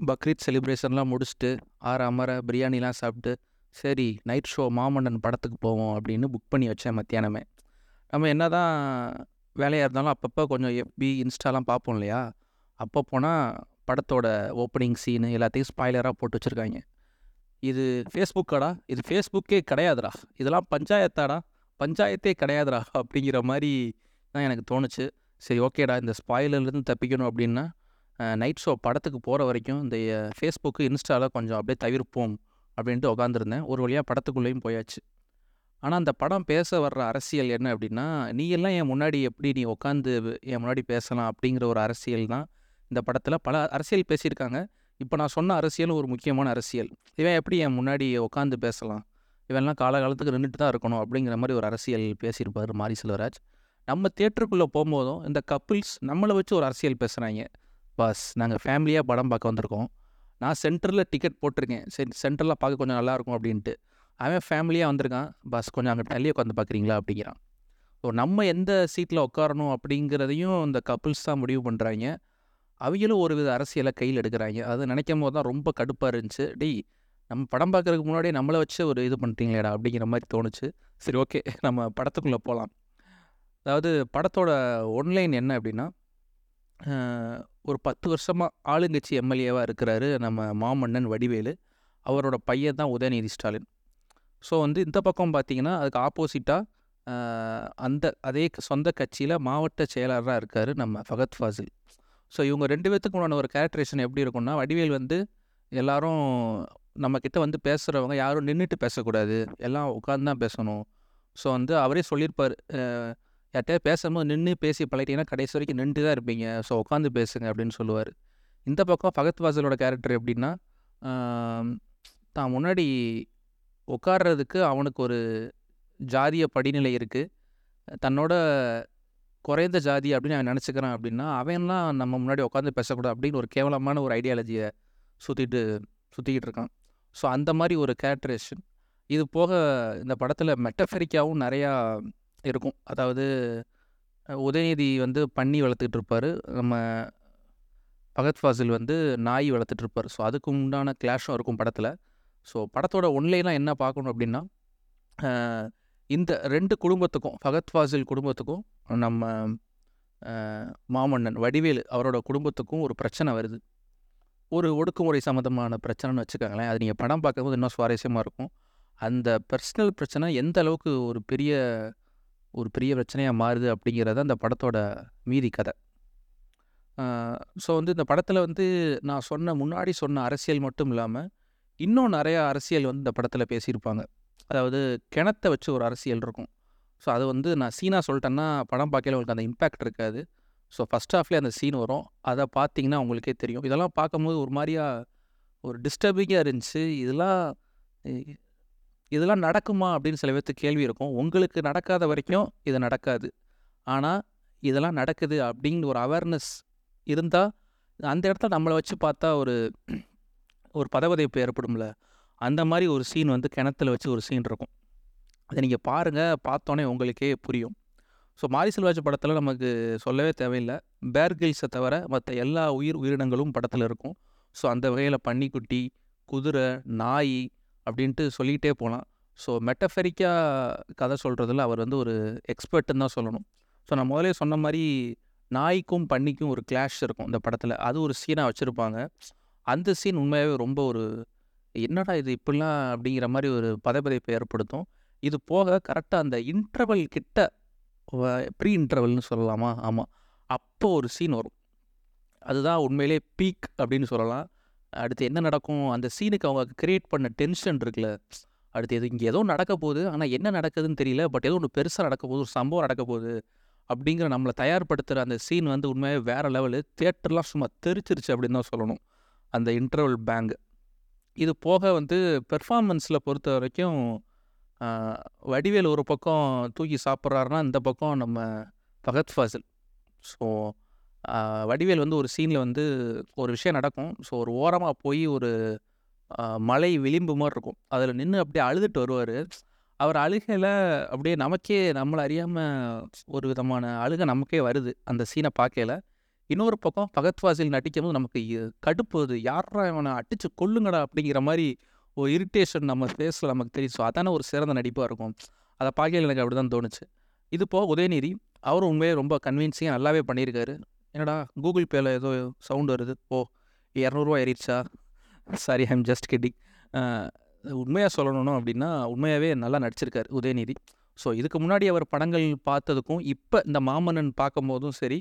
பக்ரீத் செலிப்ரேஷன்லாம் முடிச்சுட்டு ஆற அமர பிரியாணிலாம் சாப்பிட்டு சரி நைட் ஷோ மாமன்னன் படத்துக்கு போவோம் அப்படின்னு புக் பண்ணி வச்சேன் மத்தியானமே. நம்ம என்ன தான் வேலையாக இருந்தாலும் அப்பப்போ கொஞ்சம் எஃபி இன்ஸ்டாலாம் பார்ப்போம் இல்லையா? அப்போ போனால் படத்தோட ஓப்பனிங் சீனு எல்லாத்தையும் ஸ்பாய்லராக போட்டு வச்சுருக்காங்க. இது ஃபேஸ்புக்காடா இது ஃபேஸ்புக்கே கிடையாதுடா. இதெல்லாம் பஞ்சாயத்தாடா? பஞ்சாயத்தே கிடையாதுடா அப்படிங்கிற மாதிரி தான் எனக்கு தோணுச்சு. சரி ஓகேடா இந்த ஸ்பாயிலர்லேருந்து தப்பிக்கணும் அப்படின்னா நைட் ஷோ படத்துக்கு போகிற வரைக்கும் இந்த ஃபேஸ்புக்கு இன்ஸ்டாவில் கொஞ்சம் அப்படியே தவிர்ப்போம் அப்படின்ட்டு உட்காந்துருந்தேன் ஒரு வழியாக படத்துக்குள்ளேயும் போயாச்சு. ஆனால் அந்த படம் பேச வர்ற அரசியல் என்ன அப்படின்னா நீ எல்லாம் என் முன்னாடி எப்படி நீ உட்காந்து என் முன்னாடி பேசலாம் அப்படிங்கிற ஒரு அரசியல் தான் இந்த படத்தில். பல அரசியல் பேசியிருக்காங்க. இப்போ நான் சொன்ன அரசியலும் ஒரு முக்கியமான அரசியல். இவன் எப்படி என் முன்னாடி உட்காந்து பேசலாம்? இவெல்லாம் காலகாலத்துக்கு நின்றுட்டு தான் இருக்கணும் அப்படிங்கிற மாதிரி ஒரு அரசியல் பேசியிருப்பார் மாரி செல்வராஜ். நம்ம தேட்டருக்குள்ளே போகும்போதும் இந்த கப்புள்ஸ் நம்மளை வச்சு ஒரு அரசியல் பேசுகிறாங்க பாஸ் நாங்கள் ஃபேமிலியாக படம் பார்க்க வந்திருக்கோம். நான் சென்டரில் டிக்கெட் போட்டிருக்கேன். சரி சென்டரில் பார்க்க கொஞ்சம் நல்லாயிருக்கும் அப்படின்ட்டு. அவன் ஃபேமிலியாக வந்திருக்கான். பஸ் கொஞ்சம் அங்கே தள்ளி உட்காந்து பார்க்குறீங்களா அப்படிங்கிறான். ஸோ நம்ம எந்த சீட்டில் உட்காரணும் அப்படிங்கிறதையும் இந்த கப்புள்ஸ் தான் முடிவு பண்ணுறாங்க அவங்களும் ஒரு வித அரசியலை கையில் எடுக்கிறாங்க. அது நினைக்கும் போது தான் ரொம்ப கடுப்பாக இருந்துச்சு. டேய் நம்ம படம் பார்க்குறதுக்கு முன்னாடியே நம்மளை வச்சு ஒரு இது பண்ணுறீங்களேடா அப்படிங்கிற மாதிரி தோணுச்சு. சரி ஓகே நம்ம படத்துக்குள்ளே போகலாம் அதாவது படத்தோட ஒன்லைன் என்ன அப்படின்னா ஒரு பத்து வருஷமாக ஆளுங்கட்சி எம்எல்ஏவாக இருக்கிறாரு நம்ம மாமன்னன் வடிவேலு. அவரோட பையன் தான் உதயநிதி ஸ்டாலின். ஸோ வந்து இந்த பக்கம் பார்த்தீங்கன்னா அதுக்கு ஆப்போசிட்டாக அந்த அதே சொந்த கட்சியில் மாவட்ட செயலாளராக இருக்கார் நம்ம ஃபகத் ஃபாசில். ஸோ இவங்க ரெண்டு பேர்த்துக்கு உண்டான ஒரு கேரக்டரேஷன் எப்படி இருக்கும்னா வடிவேல் வந்து எல்லாரும் நம்மக்கிட்ட வந்து பேசுகிறவங்க யாரும் நின்றுட்டு பேசக்கூடாது. எல்லாம் உட்காந்து தான் பேசணும். ஸோ வந்து அவரே சொல்லியிருப்பார். யார்கிட்ட பேசும்போது நின்று பேசி பழகிட்டீங்கன்னா கடைசி வரைக்கும் நின்று தான் இருப்பீங்க. ஸோ உட்காந்து பேசுங்க அப்படின்னு சொல்லுவார். இந்த பக்கம் ஃபகத் வாசலோட கேரக்டர் எப்படின்னா தான் முன்னாடி உட்கார்றதுக்கு அவனுக்கு ஒரு ஜாதிய படிநிலை இருக்குது தன்னோட குறைந்த ஜாதி அப்படின்னு அவன் நினச்சிக்கிறான் அப்படின்னா அவன்லாம் நம்ம முன்னாடி உட்காந்து பேசக்கூடாது அப்படின்னு ஒரு கேவலமான ஒரு ஐடியாலஜியை சுற்றிட்டு சுற்றிக்கிட்டு இருக்கான். ஸோ அந்த மாதிரி ஒரு கேரக்டரேஷன் இது போக இந்த படத்தில் மெட்டஃபெரிக்காவும் நிறையா இருக்கும். அதாவது உதயநிதி வந்து பன்னி வளர்த்துக்கிட்டு இருப்பார். நம்ம பகத் ஃபாசில் வந்து நாய் வளர்த்துட்டு இருப்பார். ஸோ அதுக்கு உண்டான கிளாஷும் இருக்கும் படத்தில். ஸோ படத்தோட ஒன்லைனாக என்ன பார்க்கணும் அப்படின்னா இந்த ரெண்டு குடும்பத்துக்கும் ஃபகத் ஃபாசில் குடும்பத்துக்கும் நம்ம மாமன்னன் வடிவேலு அவரோட குடும்பத்துக்கும் ஒரு பிரச்சனை வருது. ஒரு ஒடுக்குமுறை சம்மந்தமான பிரச்சனைன்னு வச்சுக்கோங்களேன். அது நீங்கள் படம் பார்க்கும்போது இன்னும் சுவாரஸ்யமாக இருக்கும். அந்த பர்சனல் பிரச்சனை எந்த அளவுக்கு ஒரு பெரிய ஒரு பெரிய பிரச்சனையாக மாறுது அப்படிங்கிறத அந்த படத்தோட மீதி கதை. ஸோ வந்து இந்த படத்தில் வந்து நான் சொன்ன முன்னாடி சொன்ன அரசியல் மட்டும் இல்லாமல் இன்னும் நிறையா அரசியல் வந்து இந்த படத்தில் பேசியிருப்பாங்க. அதாவது கிணத்தை வச்சு ஒரு அரசியல் இருக்கும். ஸோ அது வந்து நான் சீனாக சொல்லிட்டேன்னா படம் பார்க்கல உங்களுக்கு அந்த இம்பேக்ட் இருக்காது. ஸோ ஃபஸ்ட் ஹாஃப்லேயே அந்த சீன் வரும். அதை பார்த்தீங்கன்னா உங்களுக்கே தெரியும். இதெல்லாம் பார்க்கும்போது ஒரு மாதிரியா ஒரு டிஸ்டர்பிங்காக இருந்துச்சு. இதெல்லாம் இதெல்லாம் நடக்குமா அப்படின்னு சில பேர்த்து கேள்வி இருக்கும். உங்களுக்கு நடக்காத வரைக்கும் இது நடக்காது. ஆனால் இதெல்லாம் நடக்குது அப்படின்னு ஒரு அவேர்னஸ் இருந்தால் அந்த இடத்துல நம்மளை வச்சு பார்த்தா ஒரு ஒரு பதவதைப்பு ஏற்படும்ல. அந்த மாதிரி ஒரு சீன் வந்து கிணத்துல வச்சு ஒரு சீன் இருக்கும். அதை நீங்கள் பாருங்கள் பார்த்தோன்னே உங்களுக்கே புரியும். ஸோ மாரி செல்வாஜ் படத்தில் நமக்கு சொல்லவே தேவையில்லை. பேர்கில்ஸை தவிர மற்ற எல்லா உயிர் உயிரினங்களும் படத்தில் இருக்கும். ஸோ அந்த வகையில் பன்னிக்குட்டி குதிரை நாய் அப்படின்ட்டு சொல்லிகிட்டே போகலாம் ஸோ மெட்டஃபெரிக்காக கதை சொல்கிறதுல அவர் வந்து ஒரு எக்ஸ்பர்ட்டுன்னு தான் சொல்லணும். ஸோ நான் முதலே சொன்ன மாதிரி நாய்க்கும் பன்னிக்கும் ஒரு கிளாஷ் இருக்கும் இந்த படத்தில். அது ஒரு சீனாக வச்சுருப்பாங்க. அந்த சீன் உண்மையாகவே ரொம்ப ஒரு என்னடா இது இப்படிலாம் அப்படிங்கிற மாதிரி ஒரு பதைப்பதைப்பை ஏற்படுத்தும். இது போக கரெக்டாக அந்த இன்டர்வல் கிட்ட ப்ரீ இன்டர்வல்னு சொல்லலாமா? ஆமாம் அப்போ ஒரு சீன் வரும். அதுதான் உண்மையிலே பீக் அப்படின்னு சொல்லலாம். அடுத்து என்ன நடக்கும்? அந்த சீனுக்கு அவங்க கிரியேட் பண்ண டென்ஷன் இருக்குல்ல. அடுத்து எது இங்கே ஏதோ நடக்க போகுது. ஆனால் என்ன நடக்குதுன்னு தெரியல. பட் ஏதோ ஒன்று பெருசாக நடக்க போகுது. ஒரு சம்பவம் நடக்க போகுது. அப்படிங்கிற நம்மளை தயார்படுத்துகிற அந்த சீன் வந்து உண்மையாக வேறு லெவலு தேட்டர்லாம் சும்மா தெரிச்சிருச்சு அப்படின்னு தான் சொல்லணும். அந்த இன்டர்வல் பேங்க் இது போக வந்து பெர்ஃபார்மன்ஸில் பொறுத்த வரைக்கும் வடிவேல் ஒரு பக்கம் தூக்கி சாப்பிட்றாருன்னா இந்த பக்கம் நம்ம பகத் ஃபாசில். ஸோ வடிவேல் வந்து ஒரு சீனில் வந்து ஒரு விஷயம் நடக்கும். ஸோ ஒரு ஓரமாக போய் ஒரு மலை விளிம்பு மாதிரி இருக்கும். அதில் நின்று அப்படியே அழுதுட்டு வருவார். அவர் அழுகையில் அப்படியே நமக்கே நம்மளை அறியாமல் ஒரு விதமான அழுகை நமக்கே வருது அந்த சீனை பார்க்கல இன்னொரு பக்கம் பகத்வாசில் நடிக்கும் போது நமக்கு கடுப்பு அது யாரா இவனை அடிச்சு கொல்லுங்கடா அப்படிங்கிற மாதிரி ஒரு இரிட்டேஷன் நம்ம ஃபேஸில் நமக்கு தெரியும். ஸோ அதான ஒரு சிறந்த நடிப்பாக இருக்கும். அதை பார்க்கையில் எனக்கு அப்படி தான் தோணுச்சு. இது போக உதயநிதி அவரும் உண்மையே ரொம்ப கன்வின்சிங்காக நல்லாவே பண்ணியிருக்காரு. என்னடா கூகுள் பேல ஏதோ சவுண்ட் வருது. ஓ இரநூறுவா ஏறிடுச்சா? சாரி ஐம் ஜஸ்ட் கெட்டிங் உண்மையாக சொல்லணும் அப்படின்னா உண்மையாகவே நல்லா நடிச்சிருக்கார் உதயநிதி. ஸோ இதுக்கு முன்னாடி அவர் படங்கள் பார்த்ததுக்கும் இப்போ இந்த மாமன்னன் பார்க்கும்போதும் சரி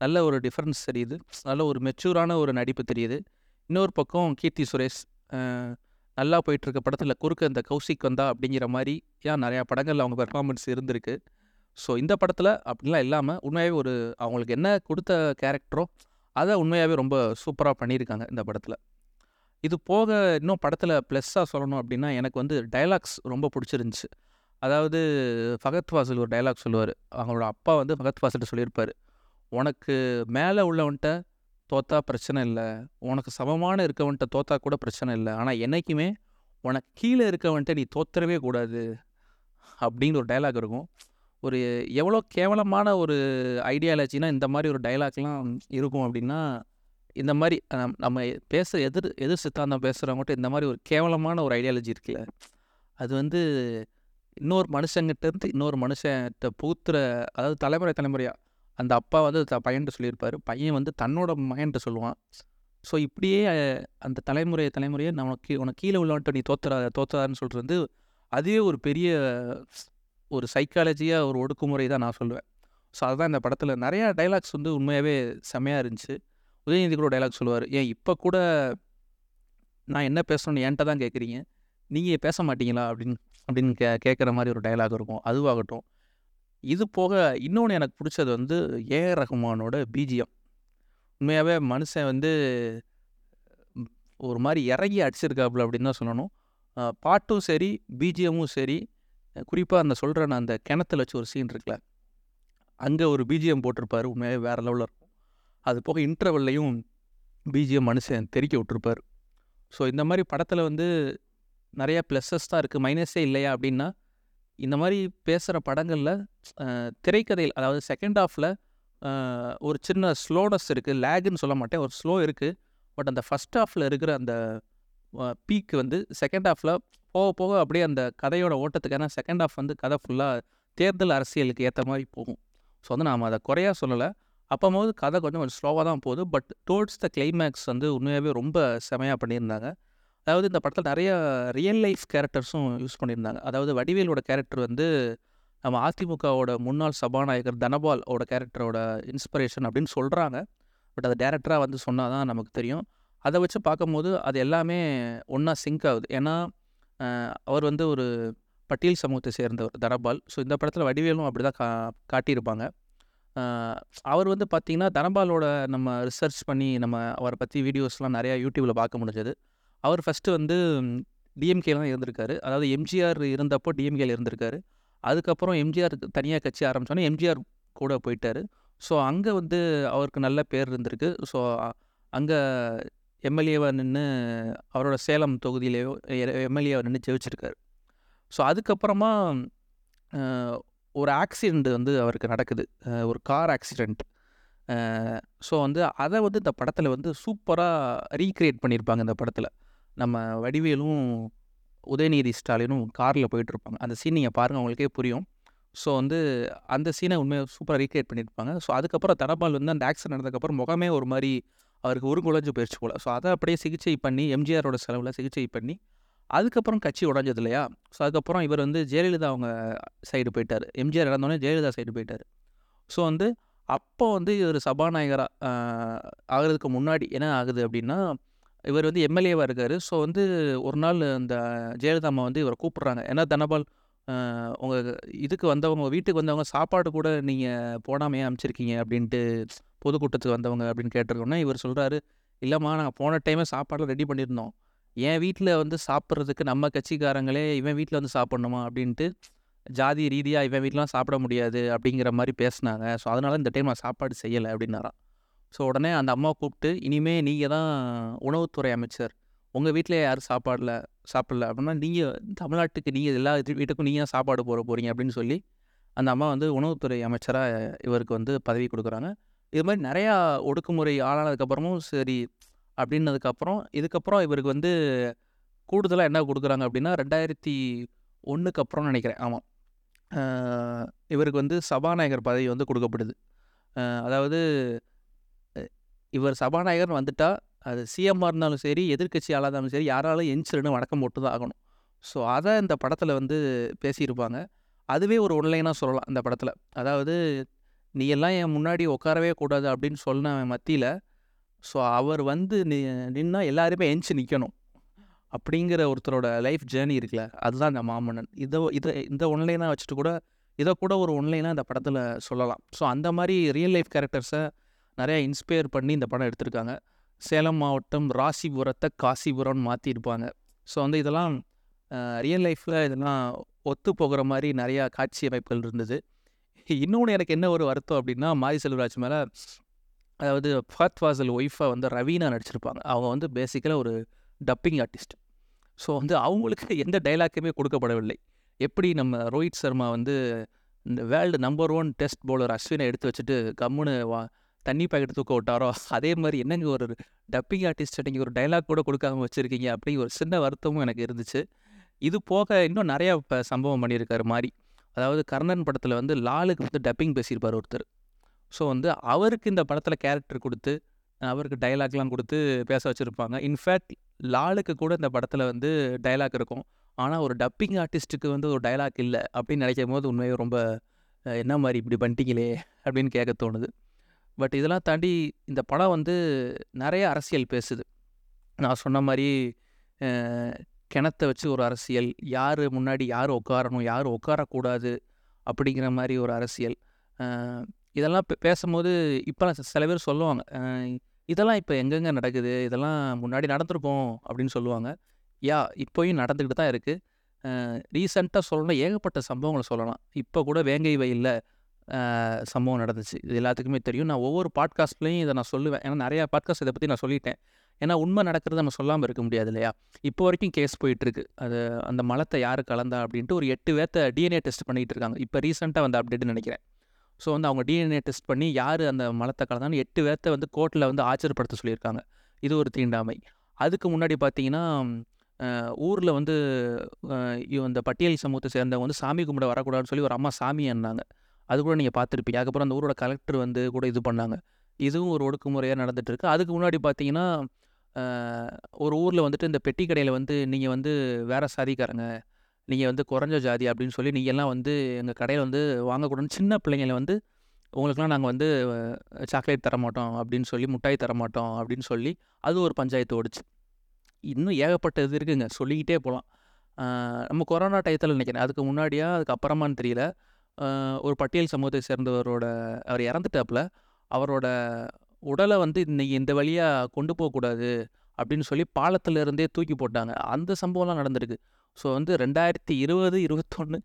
நல்ல ஒரு டிஃப்ரென்ஸ் தெரியுது. நல்ல ஒரு மெச்சூரான ஒரு நடிப்பு தெரியுது. இன்னொரு பக்கம் கீர்த்தி சுரேஷ் நல்லா போயிட்டுருக்க படத்தில் குறுக்க இந்த கௌசிக் வந்தா அப்படிங்கிற மாதிரி ஏன் நிறையா படங்களில் அவங்க பெர்ஃபார்மன்ஸ் இருந்திருக்கு. ஸோ இந்த படத்தில் அப்படிலாம் இல்லாமல் உண்மையாகவே ஒரு அவங்களுக்கு என்ன கொடுத்த கேரக்டரோ அதை உண்மையாகவே ரொம்ப சூப்பராக பண்ணியிருக்காங்க இந்த படத்தில். இது போக இன்னும் படத்தில் ப்ளஸ்ஸாக சொல்லணும் அப்படின்னா எனக்கு வந்து டைலாக்ஸ் ரொம்ப பிடிச்சிருந்துச்சு. அதாவது ஃபகத் ஃபாசில் ஒரு டைலாக் சொல்லுவார். அவங்களோட அப்பா வந்து ஃபகத் ஃபாசில்கிட்ட சொல்லியிருப்பார். உனக்கு மேலே உள்ளவன்ட்ட தோத்தா பிரச்சனை இல்லை. உனக்கு சமமான இருக்கவன்ட்ட தோத்தா கூட பிரச்சனை இல்லை. ஆனால் என்னைக்குமே உனக்கு கீழே இருக்கவன்ட்ட நீ தோத்துறவே கூடாது அப்படின்னு ஒரு டைலாக் இருக்கும். ஒரு எவ்வளோ கேவலமான ஒரு ஐடியாலஜினா இந்த மாதிரி ஒரு டைலாக்லாம் இருக்கும் அப்படின்னா இந்த மாதிரி நம்ம பேச எதிர் எதிர் சித்தாந்தம் பேசுகிறவங்ககிட்ட இந்த மாதிரி ஒரு கேவலமான ஒரு ஐடியாலஜி இருக்குல்ல. அது வந்து இன்னொரு மனுஷங்கிட்டேருந்து இன்னொரு மனுஷன்கிட்ட பூத்துற அதாவது தலைமுறை தலைமுறையாக அந்த அப்பா வந்து த பையன்கிட்ட சொல்லியிருப்பார். பையன் வந்து தன்னோட மகன்ட்டு சொல்லுவான். ஸோ இப்படியே அந்த தலைமுறை தலைமுறையை நமக்கு உனக்கு கீழே உள்ளவன்ட்டு நீ தோத்துறா தோத்துறான்னு சொல்கிறது வந்து அதுவே ஒரு பெரிய ஒரு சைக்காலஜியாக ஒரு ஒடுக்குமுறை தான் நான் சொல்லுவேன். ஸோ அதுதான் இந்த படத்தில். நிறையா டைலாக்ஸ் வந்து உண்மையாகவே செம்மையாக இருந்துச்சு. உதயநிதி கூட டைலாக் சொல்லுவார் ஏன் இப்போ கூட நான் என்ன பேசணும்னு என்கிட்ட தான் கேட்குறீங்க நீங்கள் பேச மாட்டீங்களா? அப்படின்னு அப்படின்னு கே கேட்குற மாதிரி ஒரு டைலாக் இருக்கும். அதுவாகட்டும். இது போக இன்னொன்று எனக்கு பிடிச்சது வந்து ஏஆர் ரஹ்மானோட பிஜிஎம். உண்மையாகவே மனுஷன் வந்து ஒரு மாதிரி இறங்கி அடிச்சிருக்காப்புல அப்படின்னு தான் சொல்லணும். பாட்டும் சரி பிஜிஎம்மும் சரி குறிப்பாக அந்த சொல்கிற நான் அந்த கிணத்துல வச்சு ஒரு சீன் இருக்குல்ல அங்கே ஒரு பிஜிஎம் போட்டிருப்பாரு. உண்மையாகவே வேறு லெவலில் இருக்கும். அது போக இன்டர்வல்லையும் பிஜிஎம் மனுஷன் தெறிக்க விட்டுருப்பார். ஸோ இந்த மாதிரி படத்தில் வந்து நிறையா ப்ளஸ்ஸஸ் தான் இருக்குது மைனஸே இல்லையா அப்படின்னா இந்த மாதிரி பேசுகிற படங்களில் திரைக்கதையில் அதாவது செகண்ட் ஹாஃபில் ஒரு சின்ன ஸ்லோனஸ் இருக்குது லேகுன்னு சொல்ல மாட்டேன். ஒரு ஸ்லோ இருக்குது பட் அந்த ஃபஸ்ட் ஹாஃபில் இருக்கிற அந்த பீக் வந்து செகண்ட் ஹாஃபில் போக போக அப்படியே அந்த கதையோட ஓட்டத்துக்கான செகண்ட் ஆஃப் வந்து கதை ஃபுல்லாக தேர்தல் அரசியலுக்கு ஏற்ற மாதிரி போகும். ஸோ வந்து நாம் அதை குறையாக சொல்லலை. அப்போது கதை கொஞ்சம் கொஞ்சம் ஸ்லோவாக தான் போகுது. பட் டுவோர்ட்ஸ் த கிளைமேக்ஸ் வந்து உண்மையாகவே ரொம்ப செமையாக பண்ணியிருந்தாங்க. அதாவது இந்த படத்தில் நிறைய ரியல் லைஃப் கேரக்டர்ஸும் யூஸ் பண்ணியிருந்தாங்க. அதாவது வடிவேலோட கேரக்டர் வந்து நம்ம அதிமுகவோட முன்னாள் சபாநாயகர் தனபால் ஓட கேரக்டரோட இன்ஸ்பிரேஷன் அப்படின்னு சொல்கிறாங்க பட் அதை டேரக்டராக வந்து சொன்னால் தான் நமக்கு தெரியும். அதை வச்சு பார்க்கும்போது அது எல்லாமே ஒன்றா சிங்க் ஆகுது. ஏன்னா அவர் வந்து ஒரு பட்டியல் சமூகத்தை சேர்ந்தவர் தனபால். ஸோ இந்த படத்தில் வடிவேலும் அப்படி தான் கா காட்டியிருப்பாங்க. அவர் வந்து பார்த்திங்கன்னா தனபாலோட நம்ம ரிசர்ச் பண்ணி நம்ம அவரை பற்றி வீடியோஸ்லாம் நிறையா யூடியூப்பில் பார்க்க முடிஞ்சது. அவர் ஃபஸ்ட்டு வந்து டிஎம்கேலாம் இருந்திருக்காரு. அதாவது எம்ஜிஆர் இருந்தப்போ டிஎம்கேல இருந்திருக்காரு. அதுக்கப்புறம் எம்ஜிஆர் தனியாக கட்சி ஆரம்பிச்சோன்னே எம்ஜிஆர் கூட போயிட்டார். ஸோ அங்கே வந்து அவருக்கு நல்ல பேர் இருந்திருக்கு. ஸோ அங்கே எம்எல்ஏவாக நின்று அவரோட சேலம் தொகுதியிலேயோ எம்எல்ஏவாக நின்று ஜெயிச்சிருக்காரு. ஸோ அதுக்கப்புறமா ஒரு ஆக்சிடெண்ட் வந்து அவருக்கு நடக்குது. ஒரு கார் ஆக்சிடெண்ட் ஸோ வந்து அதை வந்து இந்த படத்தில் வந்து சூப்பராக ரீக்ரியேட் பண்ணியிருப்பாங்க இந்த படத்தில். நம்ம வடிவேலும் உதயநிதி ஸ்டாலினும் காரில் போயிட்டுருப்பாங்க. அந்த சீன் நீங்கள் பாருங்கள் உங்களுக்கே புரியும். ஸோ வந்து அந்த சீனை உண்மையாக சூப்பராக ரீக்ரியேட் பண்ணியிருப்பாங்க. ஸோ அதுக்கப்புறம் தனபால் வந்து அந்த ஆக்சிடென்ட் நடந்ததுக்கப்புறம் முகமே ஒரு மாதிரி அவருக்கு உருங்குலைஞ்சு போயிடுச்சு போல். ஸோ அதை அப்படியே சிகிச்சை பண்ணி எம்ஜிஆரோட செலவில் சிகிச்சை பண்ணி அதுக்கப்புறம் கட்சி உடஞ்சது இல்லையா? ஸோ அதுக்கப்புறம் இவர் வந்து ஜெயலலிதா அவங்க சைடு போயிட்டார். எம்ஜிஆர் இறந்தோடனே ஜெயலலிதா சைடு போயிட்டார். ஸோ வந்து அப்போ வந்து இவர் சபாநாயகராக ஆகிறதுக்கு முன்னாடி என்ன ஆகுது அப்படின்னா இவர் வந்து எம்எல்ஏவாக இருக்கார். ஸோ வந்து ஒரு நாள் இந்த ஜெயலலிதா அம்மா வந்து இவரை கூப்பிட்றாங்க. ஏன்னா தனபால் உங்கள் இதுக்கு வந்தவங்க வீட்டுக்கு வந்தவங்க சாப்பாடு கூட நீங்கள் போடாமையே அனுப்பிச்சிருக்கீங்க அப்படின்ட்டு பொதுக்கூட்டத்துக்கு வந்தவங்க அப்படின்னு கேட்டிருக்கோன்னா இவர் சொல்கிறாரு இல்லைம்மா நாங்கள் போன டைமே சாப்பாடு ரெடி பண்ணியிருந்தோம். என் வீட்டில் வந்து சாப்பிட்றதுக்கு நம்ம கட்சிக்காரங்களே இவன் வீட்டில் வந்து சாப்பிட்ணுமா? அப்படின்ட்டு ஜாதி ரீதியாக இவன் வீட்டிலாம் சாப்பிட முடியாது அப்படிங்கிற மாதிரி பேசினாங்க. ஸோ அதனால் இந்த டைம் நான் சாப்பாடு செய்யலை அப்படின்னாராம் ஸோ உடனே அந்த அம்மாவை கூப்பிட்டு இனிமேல் நீங்கள் தான் உணவுத்துறை அமைச்சர். உங்கள் வீட்டில் யாரும் சாப்பாடில். சாப்பிடல அப்படின்னா நீங்கள் தமிழ்நாட்டுக்கு நீங்கள் எல்லா இது- வீட்டுக்கும் நீங்கள் சாப்பாடு போட போகிறீங்க அப்படின்னு சொல்லி அந்த அம்மா வந்து உணவுத்துறை அமைச்சராக இவருக்கு வந்து பதவி கொடுக்குறாங்க. இது மாதிரி நிறையா ஒடுக்குமுறை ஆளானதுக்கப்புறமும் சரி அப்படின்னதுக்கப்புறம் இதுக்கப்புறம் இவருக்கு வந்து கூடுதலாக என்ன கொடுக்குறாங்க அப்படின்னா ரெண்டாயிரத்தி ஒன்றுக்கு அப்புறம் நினைக்கிறேன். ஆமாம் இவருக்கு வந்து சபாநாயகர் பதவி வந்து கொடுக்கப்படுது. அதாவது இவர் சபாநாயகர் வந்துட்டால் அது சிஎம்மாக இருந்தாலும் சரி எதிர்க்கட்சி இருந்தாலும் சரி யாராலும் எஞ்சிருன்னு வணக்கம் போட்டு தான் ஆகணும். ஸோ அதை இந்த படத்தில் வந்து பேசியிருப்பாங்க. அதுவே ஒரு ஒன்லைனாக சொல்லலாம் இந்த படத்தில். அதாவது நீ எல்லாம் என் முன்னாடி உட்காரவே கூடாது அப்படின்னு சொன்ன மத்தியில் ஸோ அவர் வந்து நி நின்னா எல்லாருமே எஞ்சி நிற்கணும் அப்படிங்கிற ஒருத்தரோட லைஃப் ஜேர்னி இருக்குல்ல அதுதான் இந்த மாமன்னன். இதை இதை இந்த ஒன்லைனாக வச்சுட்டு கூட இதை கூட ஒரு ஒன்லைனாக இந்த படத்தில் சொல்லலாம். ஸோ அந்த மாதிரி ரியல் லைஃப் கேரக்டர்ஸை நிறையா இன்ஸ்பயர் பண்ணி இந்த படம் எடுத்திருக்காங்க. சேலம் மாவட்டம் ராசிபுரத்தை காசிபுரம்னு மாற்றிருப்பாங்க ஸோ வந்து இதெல்லாம் ரியல் லைஃப்பில் இதெல்லாம் ஒத்து போகிற மாதிரி நிறையா காட்சி அமைப்புகள் இருந்தது. இன்னொன்று எனக்கு என்ன ஒரு வருத்தம் அப்படின்னா மாரி செல்வராஜ் மேலே அதாவது ஃபர்த் வாசல் ஒய்ஃபை வந்து ரவீனா நடிச்சிருப்பாங்க. அவங்க வந்து பேசிக்கலாக ஒரு டப்பிங் ஆர்டிஸ்ட் ஸோ வந்து அவங்களுக்கு எந்த டைலாக்குமே கொடுக்கப்படவில்லை. எப்படி நம்ம ரோஹித் சர்மா வந்து இந்த world number one test bowler அஸ்வினை எடுத்து வச்சுட்டு கம்முன்னு வா தண்ணி பாக்கெட் தூக்க விட்டாரோ? அதே மாதிரி என்னங்க ஒரு டப்பிங் ஆர்டிஸ்ட் நீங்கள் ஒரு டைலாக் கூட கொடுக்காம வச்சுருக்கீங்க அப்படி ஒரு சின்ன வருத்தமும் எனக்கு இருந்துச்சு. இது போக இன்னும் நிறையா இப்போ சம்பவம் பண்ணியிருக்காரு மாதிரி அதாவது கர்ணன் படத்தில் வந்து லாலுக்கு வந்து டப்பிங் பேசியிருப்பார் ஒருத்தர். ஸோ வந்து அவருக்கு இந்த படத்தில் கேரக்டர் கொடுத்து அவருக்கு டைலாக்லாம் கொடுத்து பேச வச்சுருப்பாங்க. இன்ஃபேக்ட் லாலுக்கு கூட இந்த படத்தில் வந்து டைலாக் இருக்கும். ஆனால் ஒரு டப்பிங் ஆர்டிஸ்ட்டுக்கு வந்து ஒரு டைலாக் இல்லை அப்படின்னு நினைக்கும் போது உண்மையாக ரொம்ப என்ன மாதிரி இப்படி பண்ணிட்டீங்களே? அப்படின்னு கேட்க தோணுது. பட் இதெல்லாம் தாண்டி இந்த படம் வந்து நிறைய அரசியல் பேசுது. நான் சொன்ன மாதிரி கிணத்தை கிணத்த வச்சு ஒரு அரசியல் யார் முன்னாடி யார் உட்காரணும் யார் உட்காரக்கூடாது அப்படிங்கிற மாதிரி ஒரு அரசியல். இதெல்லாம் பேசும்போது இப்போலாம் சில பேர் சொல்லுவாங்க இதெல்லாம் இப்போ எங்கெங்க நடக்குது? இதெல்லாம் முன்னாடி நடந்திருக்கும் அப்படின்னு சொல்லுவாங்க. யா இப்போயும் நடந்துக்கிட்டு தான் இருக்குது ரீசெண்டாக சொல்லணும் ஏகப்பட்ட சம்பவங்களை சொல்லலாம். இப்போ கூட வேங்கை வயலில் சம்பவம் நடந்துச்சு. இது எல்லாத்துக்குமே தெரியும். நான் ஒவ்வொரு பாட்காஸ்ட்லேயும் இதை நான் சொல்லுவேன். ஏன்னா நிறையா பாட்காஸ்ட் இதை பற்றி நான் சொல்லிட்டேன். ஏன்னா உண்மை நடக்கிறத நம்ம சொல்லாமல் இருக்க முடியாது இல்லையா? இப்போ வரைக்கும் கேஸ் போயிட்டுருக்கு. அது அந்த மலத்தை யார் கலந்தா அப்படின்ட்டு ஒரு எட்டு பேர்த்த டிஎன்ஏ டெஸ்ட் பண்ணிகிட்டு இருக்காங்க. இப்போ ரீசெண்டாக வந்து அப்டேட்னு நினைக்கிறேன். ஸோ வந்து அவங்க டிஎன்ஏ டெஸ்ட் பண்ணி யார் அந்த மலத்தை கலந்தான்னு எட்டு பேர்த்த வந்து கோர்ட்டில் வந்து ஆச்சரியப்படுத்த சொல்லியிருக்காங்க. இது ஒரு தீண்டாமை. அதுக்கு முன்னாடி பார்த்தீங்கன்னா ஊரில் வந்து இந்த பட்டியல் சமூகத்தை சேர்ந்தவங்க வந்து சாமி கும்பிட வரக்கூடாதுன்னு சொல்லி ஒரு அம்மா சாமி என்னாங்க அது கூட நீங்கள் பார்த்துருப்பீங்க. அதுக்கப்புறம் அந்த ஊரோட கலெக்டர் வந்து கூட இது பண்ணாங்க. இதுவும் ஒரு ஒடுக்குமுறையாக நடந்துகிட்ருக்கு அதுக்கு முன்னாடி பார்த்தீங்கன்னா ஒரு ஊரில் வந்துட்டு இந்த பெட்டி கடையில் வந்து நீங்கள் வந்து வேறு சாதிக்காரங்க நீங்கள் வந்து குறைஞ்ச ஜாதி அப்படின்னு சொல்லி நீங்கள் எல்லாம் வந்து எங்கள் கடையில் வந்து வாங்கக்கூடாதுன்னு சின்ன பிள்ளைங்களை வந்து உங்களுக்குலாம் நாங்கள் வந்து சாக்லேட் தர மாட்டோம் அப்படின்னு சொல்லி முட்டாய் தர மாட்டோம் அப்படின்னு சொல்லி அது ஒரு பஞ்சாயத்து ஓடிச்சு. இன்னும் ஏகப்பட்ட இது இருக்குதுங்க சொல்லிக்கிட்டே போகலாம் நம்ம கொரோனா டயத்தில் நினைக்கிறேன். அதுக்கு முன்னாடியா அதுக்கு அப்புறமான்னு தெரியல. ஒரு பட்டியல் சமூகத்தை சேர்ந்தவரோட அவர் இறந்துட்டாப்புல அவரோட உடலை வந்து இன்னைக்கு இந்த வழியாக கொண்டு போகக்கூடாது அப்படின்னு சொல்லி பாலத்தில் இருந்தே தூக்கி போட்டாங்க. அந்த சம்பவம்லாம் நடந்திருக்கு. ஸோ வந்து ரெண்டாயிரத்தி இருபது இருபத்தொன்று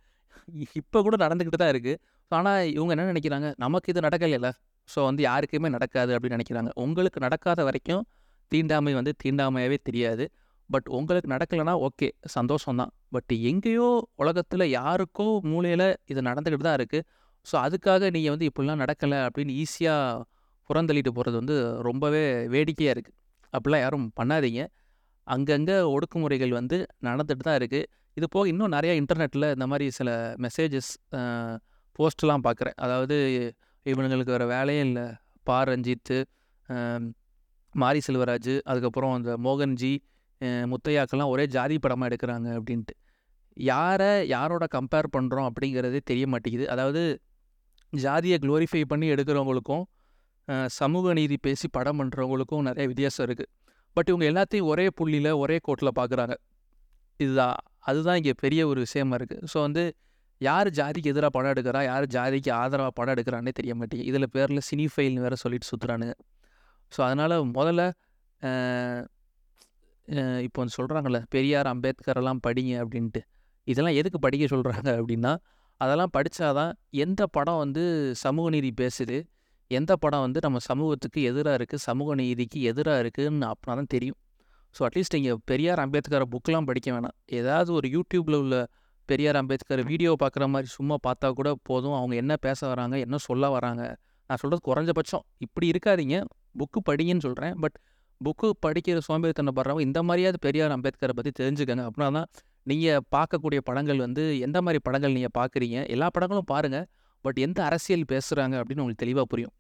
இப்போ கூட நடந்துக்கிட்டு தான் இருக்குது ஆனால் இவங்க என்ன நினைக்கிறாங்க? நமக்கு இது நடக்கலையில ஸோ வந்து யாருக்குமே நடக்காது அப்படின்னு நினைக்கிறாங்க. உங்களுக்கு நடக்காத வரைக்கும் தீண்டாமை வந்து தீண்டாமையாகவே தெரியாது. பட் உங்களுக்கு நடக்கலைன்னா ஓகே சந்தோஷம்தான். பட் எங்கேயோ உலகத்தில் யாருக்கோ மூலையில் இது நடந்துக்கிட்டு தான் இருக்குது ஸோ அதுக்காக நீங்கள் வந்து இப்படிலாம் நடக்கலை அப்படின்னு ஈஸியாக புறந்தள்ளிட்டு போகிறது வந்து ரொம்பவே வேடிக்கையாக இருக்குது அப்படிலாம் யாரும் பண்ணாதீங்க. அங்கங்கே ஒடுக்குமுறைகள் வந்து நடந்துட்டு தான் இருக்குது இது போக இன்னும் நிறையா இன்டர்நெட்டில் இந்த மாதிரி சில மெசேஜஸ் போஸ்ட்லாம் பார்க்குறேன். அதாவது இவனுங்களுக்கு வேறு வேலையே இல்லை. பா ரஞ்சித்து மாரி செல்வராஜ் அதுக்கப்புறம் அந்த மோகன்ஜி முத்தையாக்கெல்லாம் ஒரே ஜாதி படமாக எடுக்கிறாங்க அப்படின்ட்டு. யாரை யாரோட கம்பேர் பண்ணுறோம் அப்படிங்கிறதே தெரிய மாட்டேங்குது. அதாவது ஜாதியை க்ளோரிஃபை பண்ணி எடுக்கிறவங்களுக்கும் சமூக நீதி பேசி படம் பண்ணுறவங்களுக்கும் நிறைய வித்தியாசம் இருக்குது பட் இவங்க எல்லாத்தையும் ஒரே புள்ளியில் ஒரே கோட்டில் பார்க்குறாங்க இதுதான் அதுதான் இங்கே பெரிய ஒரு விஷயமா இருக்குது ஸோ வந்து யார் ஜாதிக்கு எதிராக படம் எடுக்கிறா யார் ஜாதிக்கு ஆதரவாக படம் எடுக்கிறானே தெரிய மாட்டேங்குது. இதில் பேரில் சினி ஃபைல்னு வேறு சொல்லிட்டு சுற்றுறானுங்க ஸோ அதனால் முதல்ல இப்போ வந்து சொல்கிறாங்கல்ல பெரியார் அம்பேத்கரெல்லாம் படிங்க அப்படின்ட்டு. இதெல்லாம் எதுக்கு படிக்க சொல்கிறாங்க அப்படின்னா அதெல்லாம் படித்தாதான் எந்த படம் வந்து சமூக நீதி பேசுது எந்த படம் வந்து நம்ம சமூகத்துக்கு எதிராக இருக்குது சமூக நீதிக்கு எதிராக இருக்குதுன்னு அப்படின்னா தான் தெரியும். ஸோ அட்லீஸ்ட் இங்கே பெரியார் அம்பேத்கர் புக்கெலாம் படிக்க வேணாம். ஏதாவது ஒரு யூடியூப்பில் உள்ள பெரியார் அம்பேத்கர் வீடியோ பார்க்குற மாதிரி சும்மா பார்த்தா கூட போதும். அவங்க என்ன பேச வராங்க என்ன சொல்ல வராங்க. நான் சொல்கிறது குறைஞ்சபட்சம். இப்படி இருக்காதீங்க. புக்கு படிங்கன்னு சொல்கிறேன் பட் புக்கு படிக்கிற சோம்பேறித்தனப்படுறவங்க இந்த மாதிரியாவது பெரியார் அம்பேத்கரை பற்றி தெரிஞ்சுக்கங்க. அப்படின்னா தான் நீங்கள் பார்க்கக்கூடிய படங்கள் வந்து எந்த மாதிரி படங்கள் நீங்கள் பார்க்குறீங்க? எல்லா படங்களும் பாருங்கள் பட் எந்த அரசியல் பேசுகிறாங்க அப்படின்னு உங்களுக்கு தெளிவாக புரியும்.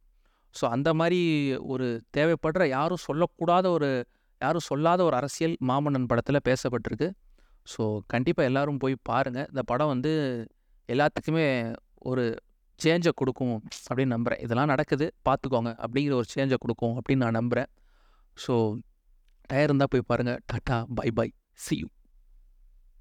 ஸோ அந்த மாதிரி ஒரு தேவைப்படுற யாரும் சொல்லக்கூடாத ஒரு யாரும் சொல்லாத ஒரு அரசியல் மாமன்னன் படத்தில் பேசப்பட்டிருக்கு. ஸோ கண்டிப்பாக எல்லாரும் போய் பாருங்கள் இந்த படம் வந்து எல்லாத்துக்குமே ஒரு சேஞ்சை கொடுக்கும் அப்படின்னு நம்புகிறேன் இதெல்லாம் நடக்குது. பார்த்துக்கோங்க. அப்படிங்கிற ஒரு சேஞ்சை கொடுக்கும் அப்படின்னு நான் நம்புகிறேன் ஸோ டயர் இருந்தால் போய் பாருங்கள் tata bye bye. See you